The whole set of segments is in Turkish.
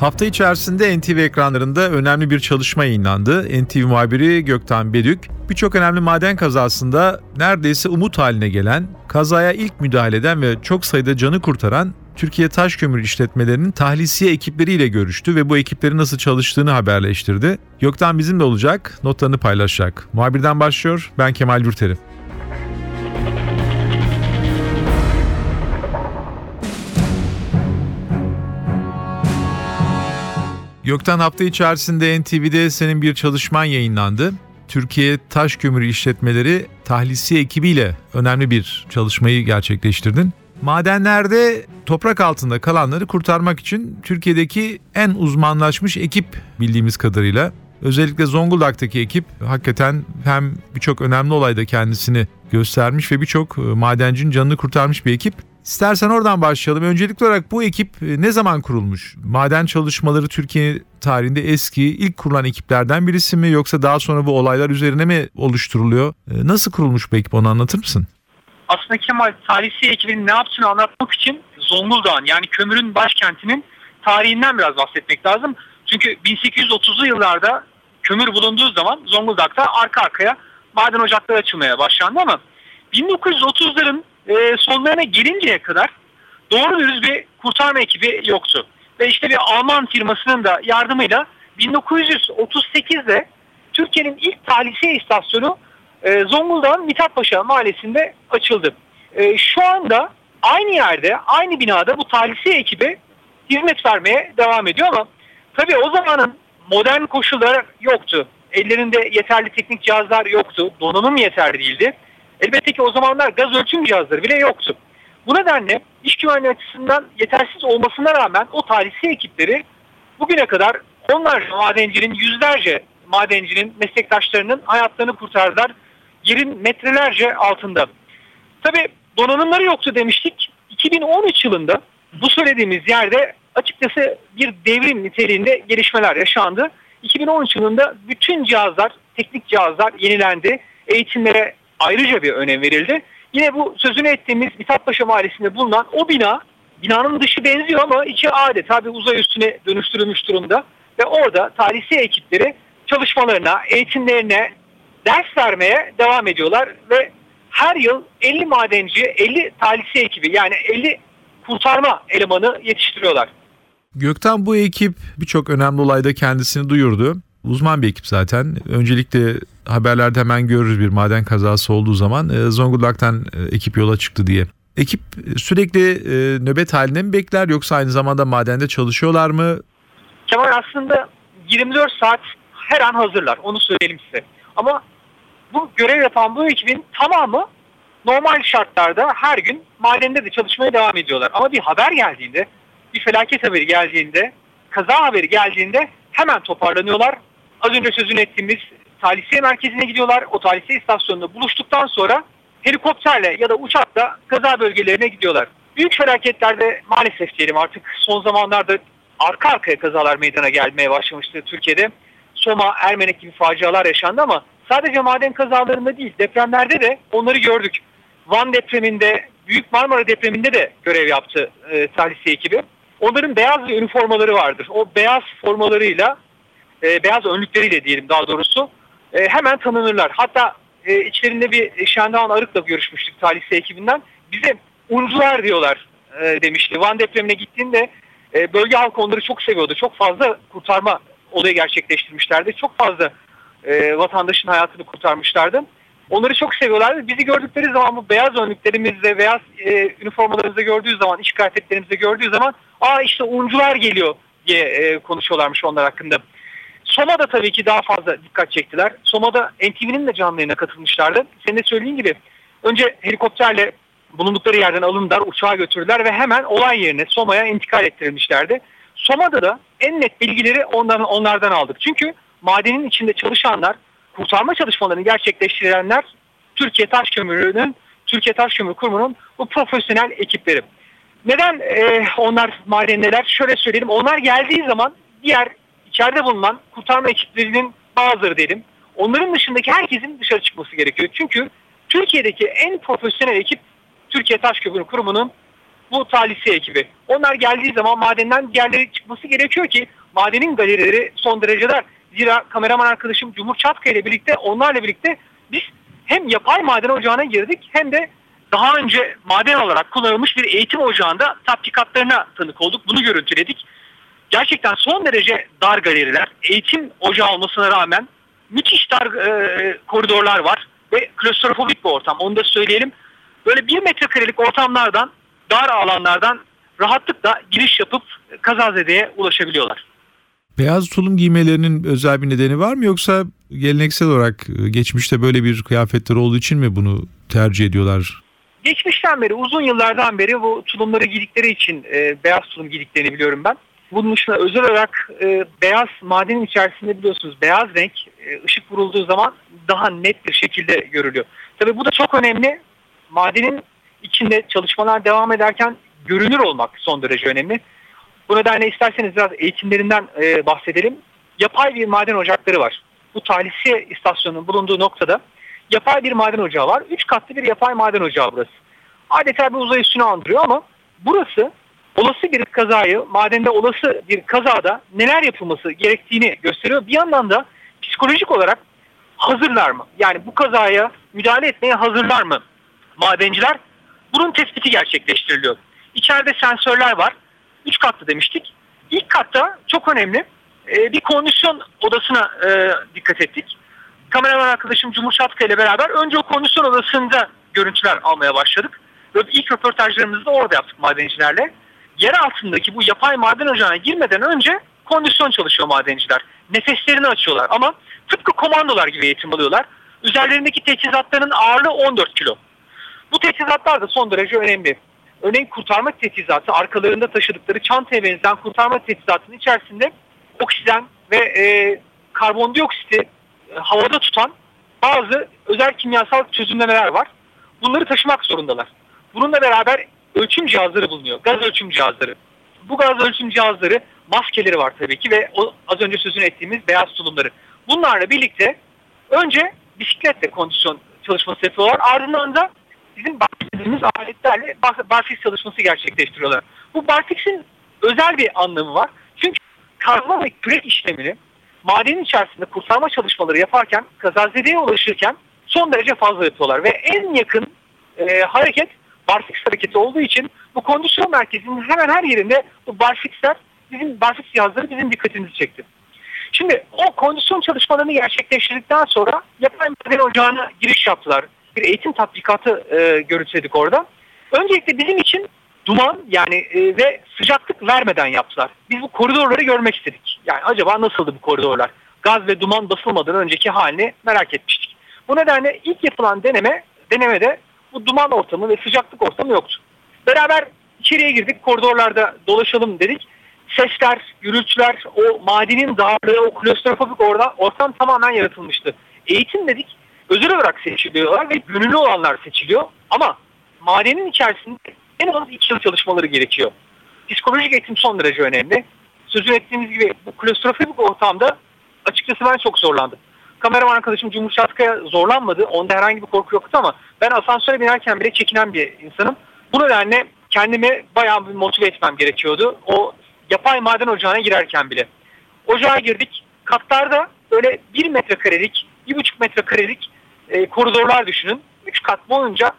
Hafta içerisinde NTV ekranlarında önemli bir çalışma yayınlandı. NTV muhabiri Gökten Bedük, birçok önemli maden kazasında neredeyse umut haline gelen, kazaya ilk müdahale eden ve çok sayıda canı kurtaran Türkiye Taş Kömür işletmelerinin tahlisiye ekipleriyle görüştü ve bu ekiplerin nasıl çalıştığını haberleştirdi. Gökten bizimle olacak, notlarını paylaşacak. Muhabirden başlıyor, ben Kemal Bürteri. Gökten hafta içerisinde NTV'de senin bir çalışman yayınlandı. Türkiye Taş Kömürü İşletmeleri Tahlisiye ekibiyle önemli bir çalışmayı gerçekleştirdin. Madenlerde toprak altında kalanları kurtarmak için Türkiye'deki en uzmanlaşmış ekip bildiğimiz kadarıyla. Özellikle Zonguldak'taki ekip hakikaten hem birçok önemli olayda kendisini göstermiş ve birçok madencinin canını kurtarmış bir ekip. İstersen oradan başlayalım. Öncelikli olarak bu ekip e, ne zaman kurulmuş? Maden çalışmaları Türkiye tarihinde eski, ilk kurulan ekiplerden birisi mi yoksa daha sonra bu olaylar üzerine mi oluşturuluyor? E, nasıl kurulmuş bu ekip onu anlatır mısın? Aslında Kemal tarihi ekibinin ne yaptığını anlatmak için Zonguldak'ın yani kömürün başkentinin tarihinden biraz bahsetmek lazım. Çünkü 1830'lu yıllarda kömür bulunduğu zaman Zonguldak'ta arka arkaya maden ocakları açılmaya başlandı ama 1930'ların e, sonlarına gelinceye kadar doğru dürüst bir kurtarma ekibi yoktu. Ve işte bir Alman firmasının da yardımıyla 1938'de Türkiye'nin ilk talihsiye istasyonu e, Zonguldak'ın Mithatpaşa mahallesinde açıldı. E, şu anda aynı yerde, aynı binada bu talihsiye ekibi hizmet vermeye devam ediyor ama tabii o zamanın modern koşulları yoktu. Ellerinde yeterli teknik cihazlar yoktu. Donanım yeterli değildi. Elbette ki o zamanlar gaz ölçüm cihazları bile yoktu. Bu nedenle iş güvenliği açısından yetersiz olmasına rağmen o talihsiz ekipleri bugüne kadar onlarca madencinin, yüzlerce madencinin, meslektaşlarının hayatlarını kurtardılar. Yerin metrelerce altında. Tabi donanımları yoktu demiştik. 2013 yılında bu söylediğimiz yerde açıkçası bir devrim niteliğinde gelişmeler yaşandı. 2013 yılında bütün cihazlar, teknik cihazlar yenilendi. Eğitimlere ayrıca bir önem verildi. Yine bu sözünü ettiğimiz Mithatpaşa Mahallesi'nde bulunan o bina, binanın dışı benziyor ama içi adeta bir uzay üstüne dönüştürülmüş durumda. Ve orada talihsiz ekipleri çalışmalarına, eğitimlerine, ders vermeye devam ediyorlar ve her yıl 50 madenci, 50 talihsiz ekibi yani 50 kurtarma elemanı yetiştiriyorlar. Gökten bu ekip birçok önemli olayda kendisini duyurdu. Uzman bir ekip zaten. Öncelikle haberlerde hemen görürüz bir maden kazası olduğu zaman e, Zonguldak'tan e, ekip yola çıktı diye. Ekip sürekli e, nöbet halinde mi bekler yoksa aynı zamanda madende çalışıyorlar mı? Kemal aslında 24 saat her an hazırlar onu söyleyelim size. Ama bu görev yapan bu ekibin tamamı normal şartlarda her gün madende de çalışmaya devam ediyorlar. Ama bir haber geldiğinde, bir felaket haberi geldiğinde, kaza haberi geldiğinde hemen toparlanıyorlar. Az önce sözünü ettiğimiz talihsiye merkezine gidiyorlar. O talihsiye istasyonunda buluştuktan sonra helikopterle ya da uçakla kaza bölgelerine gidiyorlar. Büyük felaketlerde maalesef diyelim artık son zamanlarda arka arkaya kazalar meydana gelmeye başlamıştı Türkiye'de. Soma, Ermenek gibi facialar yaşandı ama sadece maden kazalarında değil depremlerde de onları gördük. Van depreminde, Büyük Marmara depreminde de görev yaptı e, talihsiye ekibi. Onların beyaz bir üniformaları vardır. O beyaz formalarıyla, e, beyaz önlükleriyle diyelim daha doğrusu e, hemen tanınırlar. Hatta e, içlerinde bir Şendoğan Arık'la görüşmüştük talihsiz ekibinden. Bize uncular diyorlar e, demişti. Van depremine gittiğinde e, bölge halkı onları çok seviyordu. Çok fazla kurtarma olayı gerçekleştirmişlerdi. Çok fazla e, vatandaşın hayatını kurtarmışlardı. Onları çok seviyorlardı. Bizi gördükleri zaman bu beyaz önlüklerimizde, beyaz e, üniformalarımızda gördüğü zaman, iş kıyafetlerimizde gördüğü zaman aa işte uncular geliyor diye e, konuşuyorlarmış onlar hakkında. Soma'da tabii ki daha fazla dikkat çektiler. Soma'da NTV'nin de canlı yayına katılmışlardı. Senin de söylediğin gibi önce helikopterle bulundukları yerden alındılar, uçağa götürdüler ve hemen olay yerine Soma'ya intikal ettirilmişlerdi. Soma'da da en net bilgileri onların, onlardan aldık. Çünkü madenin içinde çalışanlar, kurtarma çalışmalarını gerçekleştirenler Türkiye Taş Kömürü'nün, Türkiye Taş Kömürü Kurumu'nun bu profesyonel ekipleri. Neden e, onlar madendeler? Şöyle söyleyelim. Onlar geldiği zaman diğer içeride bulunan kurtarma ekiplerinin bazıları dedim. Onların dışındaki herkesin dışarı çıkması gerekiyor. Çünkü Türkiye'deki en profesyonel ekip Türkiye Taş Kömürü Kurumu'nun bu talihsiz ekibi. Onlar geldiği zaman madenden diğerleri çıkması gerekiyor ki madenin galerileri son derece dar. Zira kameraman arkadaşım Cumhur Çatkaya ile birlikte onlarla birlikte biz hem yapay maden ocağına girdik hem de daha önce maden olarak kullanılmış bir eğitim ocağında tatbikatlarına tanık olduk. Bunu görüntüledik. Gerçekten son derece dar galeriler, eğitim ocağı olmasına rağmen müthiş dar e, koridorlar var ve klostrofobik bir ortam. Onu da söyleyelim. Böyle bir metrekarelik ortamlardan, dar alanlardan rahatlıkla giriş yapıp kazazedeye ulaşabiliyorlar. Beyaz tulum giymelerinin özel bir nedeni var mı yoksa geleneksel olarak e, geçmişte böyle bir kıyafetler olduğu için mi bunu tercih ediyorlar? Geçmişten beri uzun yıllardan beri bu tulumları giydikleri için e, beyaz tulum giydiklerini biliyorum ben. Dışında özel olarak e, beyaz madenin içerisinde biliyorsunuz beyaz renk e, ışık vurulduğu zaman daha net bir şekilde görülüyor. Tabii bu da çok önemli. Madenin içinde çalışmalar devam ederken görünür olmak son derece önemli. Bu nedenle isterseniz biraz eğitimlerinden e, bahsedelim. Yapay bir maden ocakları var. Bu talihsiz istasyonun bulunduğu noktada yapay bir maden ocağı var. Üç katlı bir yapay maden ocağı burası. Adeta bir uzay üstünü andırıyor ama burası olası bir kazayı, madende olası bir kazada neler yapılması gerektiğini gösteriyor. Bir yandan da psikolojik olarak hazırlar mı? Yani bu kazaya müdahale etmeye hazırlar mı madenciler? Bunun tespiti gerçekleştiriliyor. İçeride sensörler var. Üç katlı demiştik. İlk katta çok önemli e, bir kondisyon odasına e, dikkat ettik. Kameraman arkadaşım Cumhur Şatka ile beraber önce o kondisyon odasında görüntüler almaya başladık. Ve ilk röportajlarımızı da orada yaptık madencilerle. Yer altındaki bu yapay maden ocağına girmeden önce kondisyon çalışıyor madenciler. Nefeslerini açıyorlar ama tıpkı komandolar gibi eğitim alıyorlar. Üzerlerindeki teçhizatların ağırlığı 14 kilo. Bu teçhizatlar da son derece önemli. Örneğin kurtarma teçhizatı arkalarında taşıdıkları çantaya benzeyen kurtarma teçhizatının içerisinde oksijen ve e, karbondioksiti e, havada tutan bazı özel kimyasal çözümlemeler var. Bunları taşımak zorundalar. Bununla beraber ölçüm cihazları bulunuyor. Gaz ölçüm cihazları. Bu gaz ölçüm cihazları maskeleri var tabii ki ve o az önce sözünü ettiğimiz beyaz tulumları. Bunlarla birlikte önce bisikletle kondisyon çalışması yapıyorlar. Ardından da bizim bahsettiğimiz aletlerle barfix çalışması gerçekleştiriyorlar. Bu barfix'in özel bir anlamı var. Çünkü kazma ve kürek işlemini madenin içerisinde kurtarma çalışmaları yaparken kazazedeye ulaşırken son derece fazla yapıyorlar. Ve en yakın e, hareket barfix hareketi olduğu için bu kondisyon merkezinin hemen her yerinde bu barfixler bizim barfix cihazları bizim dikkatimizi çekti. Şimdi o kondisyon çalışmalarını gerçekleştirdikten sonra yapay maden ocağına giriş yaptılar. Bir eğitim tatbikatı e, görüntüledik orada. Öncelikle bizim için duman yani e, ve sıcaklık vermeden yaptılar. Biz bu koridorları görmek istedik. Yani acaba nasıldı bu koridorlar? Gaz ve duman basılmadan önceki halini merak etmiştik. Bu nedenle ilk yapılan deneme denemede bu duman ortamı ve sıcaklık ortamı yoktu. Beraber içeriye girdik, koridorlarda dolaşalım dedik. Sesler, gürültüler, o madenin darlığı, o klostrofobik orada ortam tamamen yaratılmıştı. Eğitim dedik, özel olarak seçiliyorlar ve gönüllü olanlar seçiliyor. Ama madenin içerisinde en az iki yıl çalışmaları gerekiyor. Psikolojik eğitim son derece önemli. Sözün ettiğimiz gibi bu klostrofobik ortamda açıkçası ben çok zorlandım. Kameraman arkadaşım Cumhur Çatkaya zorlanmadı. Onda herhangi bir korku yoktu ama ben asansöre binerken bile çekinen bir insanım. Bu nedenle kendimi bayağı bir motive etmem gerekiyordu. O yapay maden ocağına girerken bile. Ocağa girdik. Katlarda böyle bir metrekarelik, bir buçuk metrekarelik e, koridorlar düşünün. Üç kat boyunca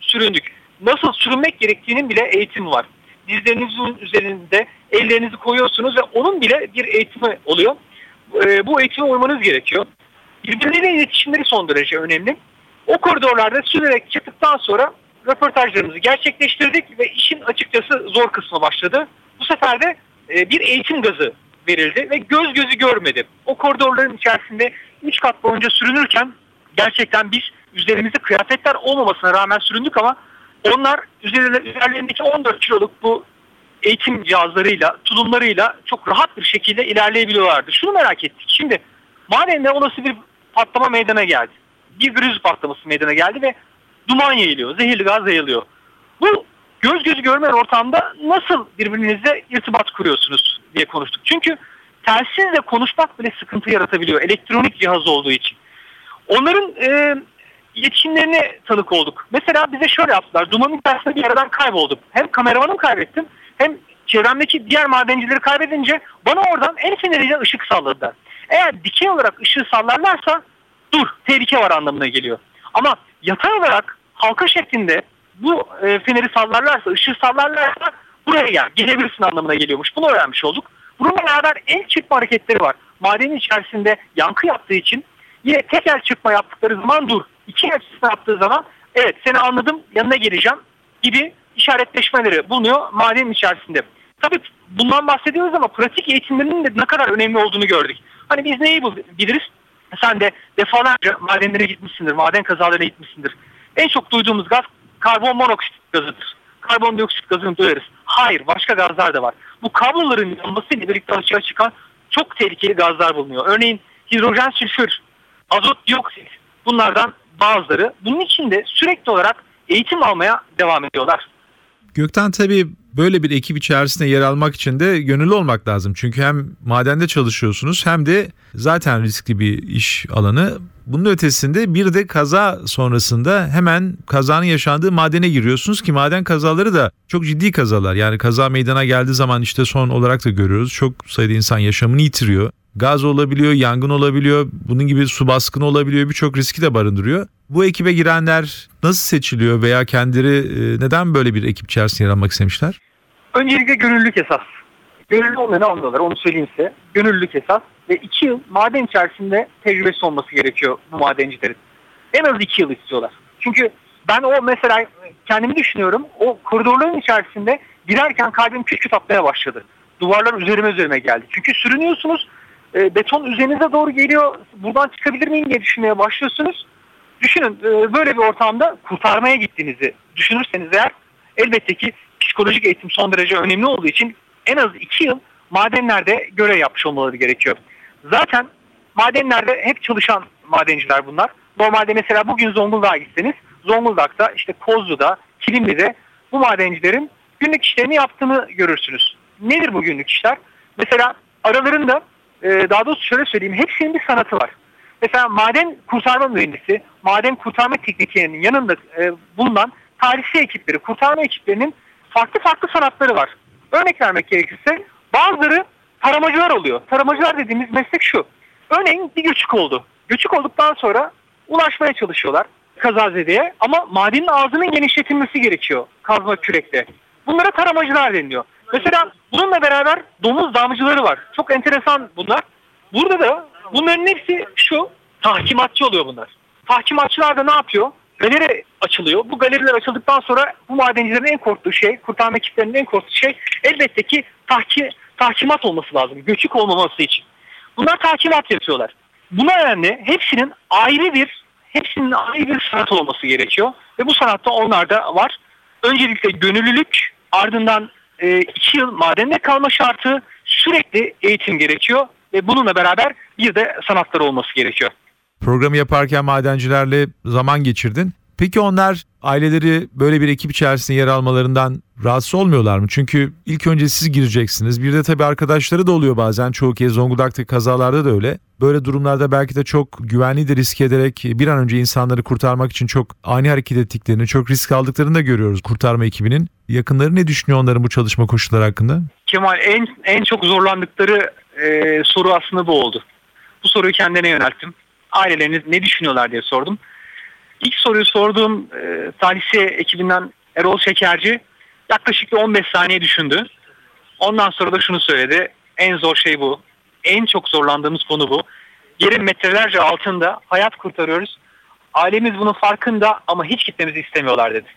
süründük nasıl sürünmek gerektiğinin bile eğitimi var. Dizlerinizin üzerinde ellerinizi koyuyorsunuz ve onun bile bir eğitimi oluyor. E, bu eğitime uymanız gerekiyor. Birbirleriyle iletişimleri son derece önemli. O koridorlarda sürerek çıktıktan sonra röportajlarımızı gerçekleştirdik ve işin açıkçası zor kısmı başladı. Bu sefer de e, bir eğitim gazı verildi ve göz gözü görmedi. O koridorların içerisinde 3 kat boyunca sürünürken gerçekten biz üzerimizde kıyafetler olmamasına rağmen süründük ama onlar üzerlerindeki 14 kiloluk bu eğitim cihazlarıyla, tulumlarıyla çok rahat bir şekilde ilerleyebiliyorlardı. Şunu merak ettik. Şimdi Madende olası bir patlama meydana geldi. Bir virüs patlaması meydana geldi ve duman yayılıyor, zehirli gaz yayılıyor. Bu göz gözü görmeyen ortamda nasıl birbirinizle irtibat kuruyorsunuz diye konuştuk. Çünkü telsizle konuşmak bile sıkıntı yaratabiliyor elektronik cihaz olduğu için. Onların e, iletişimlerine tanık olduk. Mesela bize şöyle yaptılar. Dumanın içerisinde bir aradan kayboldum. Hem kameramanımı kaybettim hem çevremdeki diğer madencileri kaybedince bana oradan el feneriyle ışık salladılar. Eğer dikey olarak ışığı sallarlarsa dur tehlike var anlamına geliyor. Ama yatay olarak halka şeklinde bu e, feneri sallarlarsa, ışığı sallarlarsa buraya gel, gelebilirsin anlamına geliyormuş. Bunu öğrenmiş olduk. Bununla beraber el çırpma hareketleri var. Madenin içerisinde yankı yaptığı için yine tek el çırpma yaptıkları zaman dur. İki el çırpma yaptığı zaman evet seni anladım yanına geleceğim gibi işaretleşmeleri bulunuyor madenin içerisinde. Tabii bundan bahsediyoruz ama pratik eğitimlerinin de ne kadar önemli olduğunu gördük. Hani biz neyi biliriz? Sen de defalarca madenlere gitmişsindir, maden kazalarına gitmişsindir. En çok duyduğumuz gaz karbon monoksit gazıdır. Karbondioksit gazını duyarız. Hayır, başka gazlar da var. Bu kabloların yanmasıyla birlikte açığa çıkan çok tehlikeli gazlar bulunuyor. Örneğin hidrojen sülfür, azot dioksit bunlardan bazıları. Bunun için de sürekli olarak eğitim almaya devam ediyorlar. Gökten tabii böyle bir ekip içerisinde yer almak için de gönüllü olmak lazım. Çünkü hem madende çalışıyorsunuz hem de zaten riskli bir iş alanı. Bunun ötesinde bir de kaza sonrasında hemen kazanın yaşandığı madene giriyorsunuz ki maden kazaları da çok ciddi kazalar. Yani kaza meydana geldiği zaman işte son olarak da görüyoruz. Çok sayıda insan yaşamını yitiriyor. Gaz olabiliyor, yangın olabiliyor, bunun gibi su baskını olabiliyor, birçok riski de barındırıyor. Bu ekibe girenler nasıl seçiliyor veya kendileri e, neden böyle bir ekip içerisinde yer almak istemişler? Öncelikle gönüllülük esas. Gönüllü olmayanı almıyorlar onu söyleyeyim size. Gönüllülük esas ve iki yıl maden içerisinde tecrübesi olması gerekiyor bu madencilerin. En az iki yıl istiyorlar. Çünkü ben o mesela kendimi düşünüyorum. O koridorların içerisinde girerken kalbim küt küt atmaya başladı. Duvarlar üzerime üzerime geldi. Çünkü sürünüyorsunuz. E, beton üzerinize doğru geliyor. Buradan çıkabilir miyim diye düşünmeye başlıyorsunuz. Düşünün e, böyle bir ortamda kurtarmaya gittiğinizi düşünürseniz eğer elbette ki psikolojik eğitim son derece önemli olduğu için en az iki yıl madenlerde görev yapmış olmaları gerekiyor. Zaten madenlerde hep çalışan madenciler bunlar. Normalde mesela bugün Zonguldak'a gitseniz Zonguldak'ta işte Kozlu'da, Kilimli'de bu madencilerin günlük işlerini yaptığını görürsünüz. Nedir bu günlük işler? Mesela aralarında daha doğrusu şöyle söyleyeyim hepsinin bir sanatı var. Mesela maden kurtarma mühendisi, maden kurtarma tekniklerinin yanında bulunan tarihçi ekipleri, kurtarma ekiplerinin farklı farklı sanatları var. Örnek vermek gerekirse bazıları taramacılar oluyor. Taramacılar dediğimiz meslek şu. Örneğin bir göçük oldu. Göçük olduktan sonra ulaşmaya çalışıyorlar kazazedeye ama madenin ağzının genişletilmesi gerekiyor kazma kürekle. Bunlara taramacılar deniliyor. Mesela bununla beraber domuz damcıları var. Çok enteresan bunlar. Burada da bunların hepsi şu tahkimatçı oluyor bunlar. Tahkimatçılar da ne yapıyor? galeri açılıyor. Bu galeriler açıldıktan sonra bu madencilerin en korktuğu şey, kurtarma ekiplerinin en korktuğu şey elbette ki tahki, tahkimat olması lazım. Göçük olmaması için. Bunlar tahkimat yapıyorlar. Buna nedenle hepsinin ayrı bir hepsinin ayrı bir sanat olması gerekiyor. Ve bu sanatta onlarda var. Öncelikle gönüllülük, ardından e, iki yıl madende kalma şartı, sürekli eğitim gerekiyor. Ve bununla beraber bir de sanatları olması gerekiyor. Programı yaparken madencilerle zaman geçirdin. Peki onlar aileleri böyle bir ekip içerisinde yer almalarından rahatsız olmuyorlar mı? Çünkü ilk önce siz gireceksiniz. Bir de tabii arkadaşları da oluyor bazen. Çoğu kez Zonguldak'taki kazalarda da öyle. Böyle durumlarda belki de çok güvenli de risk ederek bir an önce insanları kurtarmak için çok ani hareket ettiklerini, çok risk aldıklarını da görüyoruz kurtarma ekibinin. Yakınları ne düşünüyor onların bu çalışma koşulları hakkında? Kemal en en çok zorlandıkları e, soru aslında bu oldu. Bu soruyu kendine yönelttim aileleriniz ne düşünüyorlar diye sordum. İlk soruyu sorduğum e, Salihsi ekibinden Erol Şekerci yaklaşık 15 saniye düşündü. Ondan sonra da şunu söyledi. En zor şey bu. En çok zorlandığımız konu bu. Yerin metrelerce altında hayat kurtarıyoruz. Ailemiz bunun farkında ama hiç gitmemizi istemiyorlar dedi.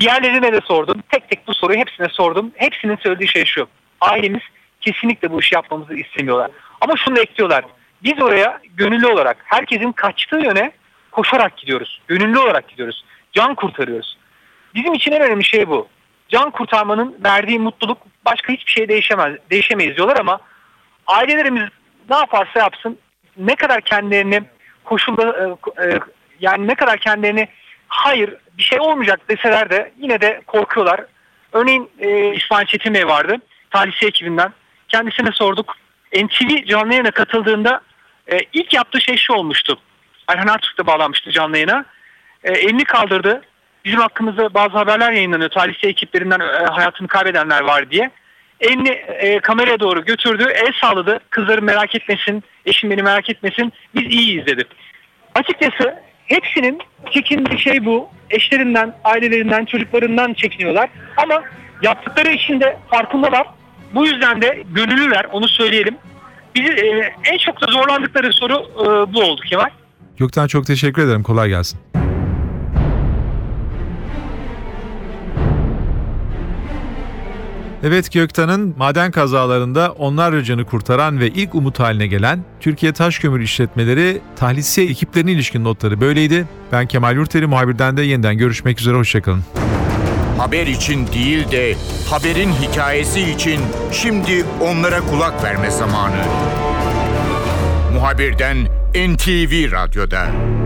Diğerlerine de sordum. Tek tek bu soruyu hepsine sordum. Hepsinin söylediği şey şu. Ailemiz kesinlikle bu işi yapmamızı istemiyorlar. Ama şunu da ekliyorlar. Biz oraya gönüllü olarak herkesin kaçtığı yöne koşarak gidiyoruz. Gönüllü olarak gidiyoruz. Can kurtarıyoruz. Bizim için en önemli şey bu. Can kurtarmanın verdiği mutluluk başka hiçbir şey değişemez, değişemeyiz diyorlar ama ailelerimiz ne yaparsa yapsın ne kadar kendilerini koşulda e, e, yani ne kadar kendilerini hayır bir şey olmayacak deseler de yine de korkuyorlar. Örneğin e, İsmail Çetin Bey vardı talihsi ekibinden. Kendisine sorduk. NTV canlı yayına katıldığında e, ilk yaptığı şey şu olmuştu. Ayhan Artuk da bağlanmıştı canlı yayına. E, elini kaldırdı. Bizim hakkımızda bazı haberler yayınlanıyor. Talihsi ekiplerinden e, hayatını kaybedenler var diye. Elini e, kameraya doğru götürdü. El sağladı. Kızları merak etmesin. Eşim beni merak etmesin. Biz iyiyiz dedi. Açıkçası hepsinin çekindiği şey bu. Eşlerinden, ailelerinden, çocuklarından çekiniyorlar. Ama yaptıkları işin de farkındalar. Bu yüzden de gönüllüler onu söyleyelim. Bizi e, en çok da zorlandıkları soru e, bu oldu Kemal. Gökten çok teşekkür ederim. Kolay gelsin. Evet Göktan'ın maden kazalarında onlarca canı kurtaran ve ilk umut haline gelen Türkiye Taş Kömür İşletmeleri tahlisiye ekiplerine ilişkin notları böyleydi. Ben Kemal Yurteri muhabirden de yeniden görüşmek üzere. Hoşçakalın. Haber için değil de haberin hikayesi için şimdi onlara kulak verme zamanı. Muhabirden NTV Radyo'da.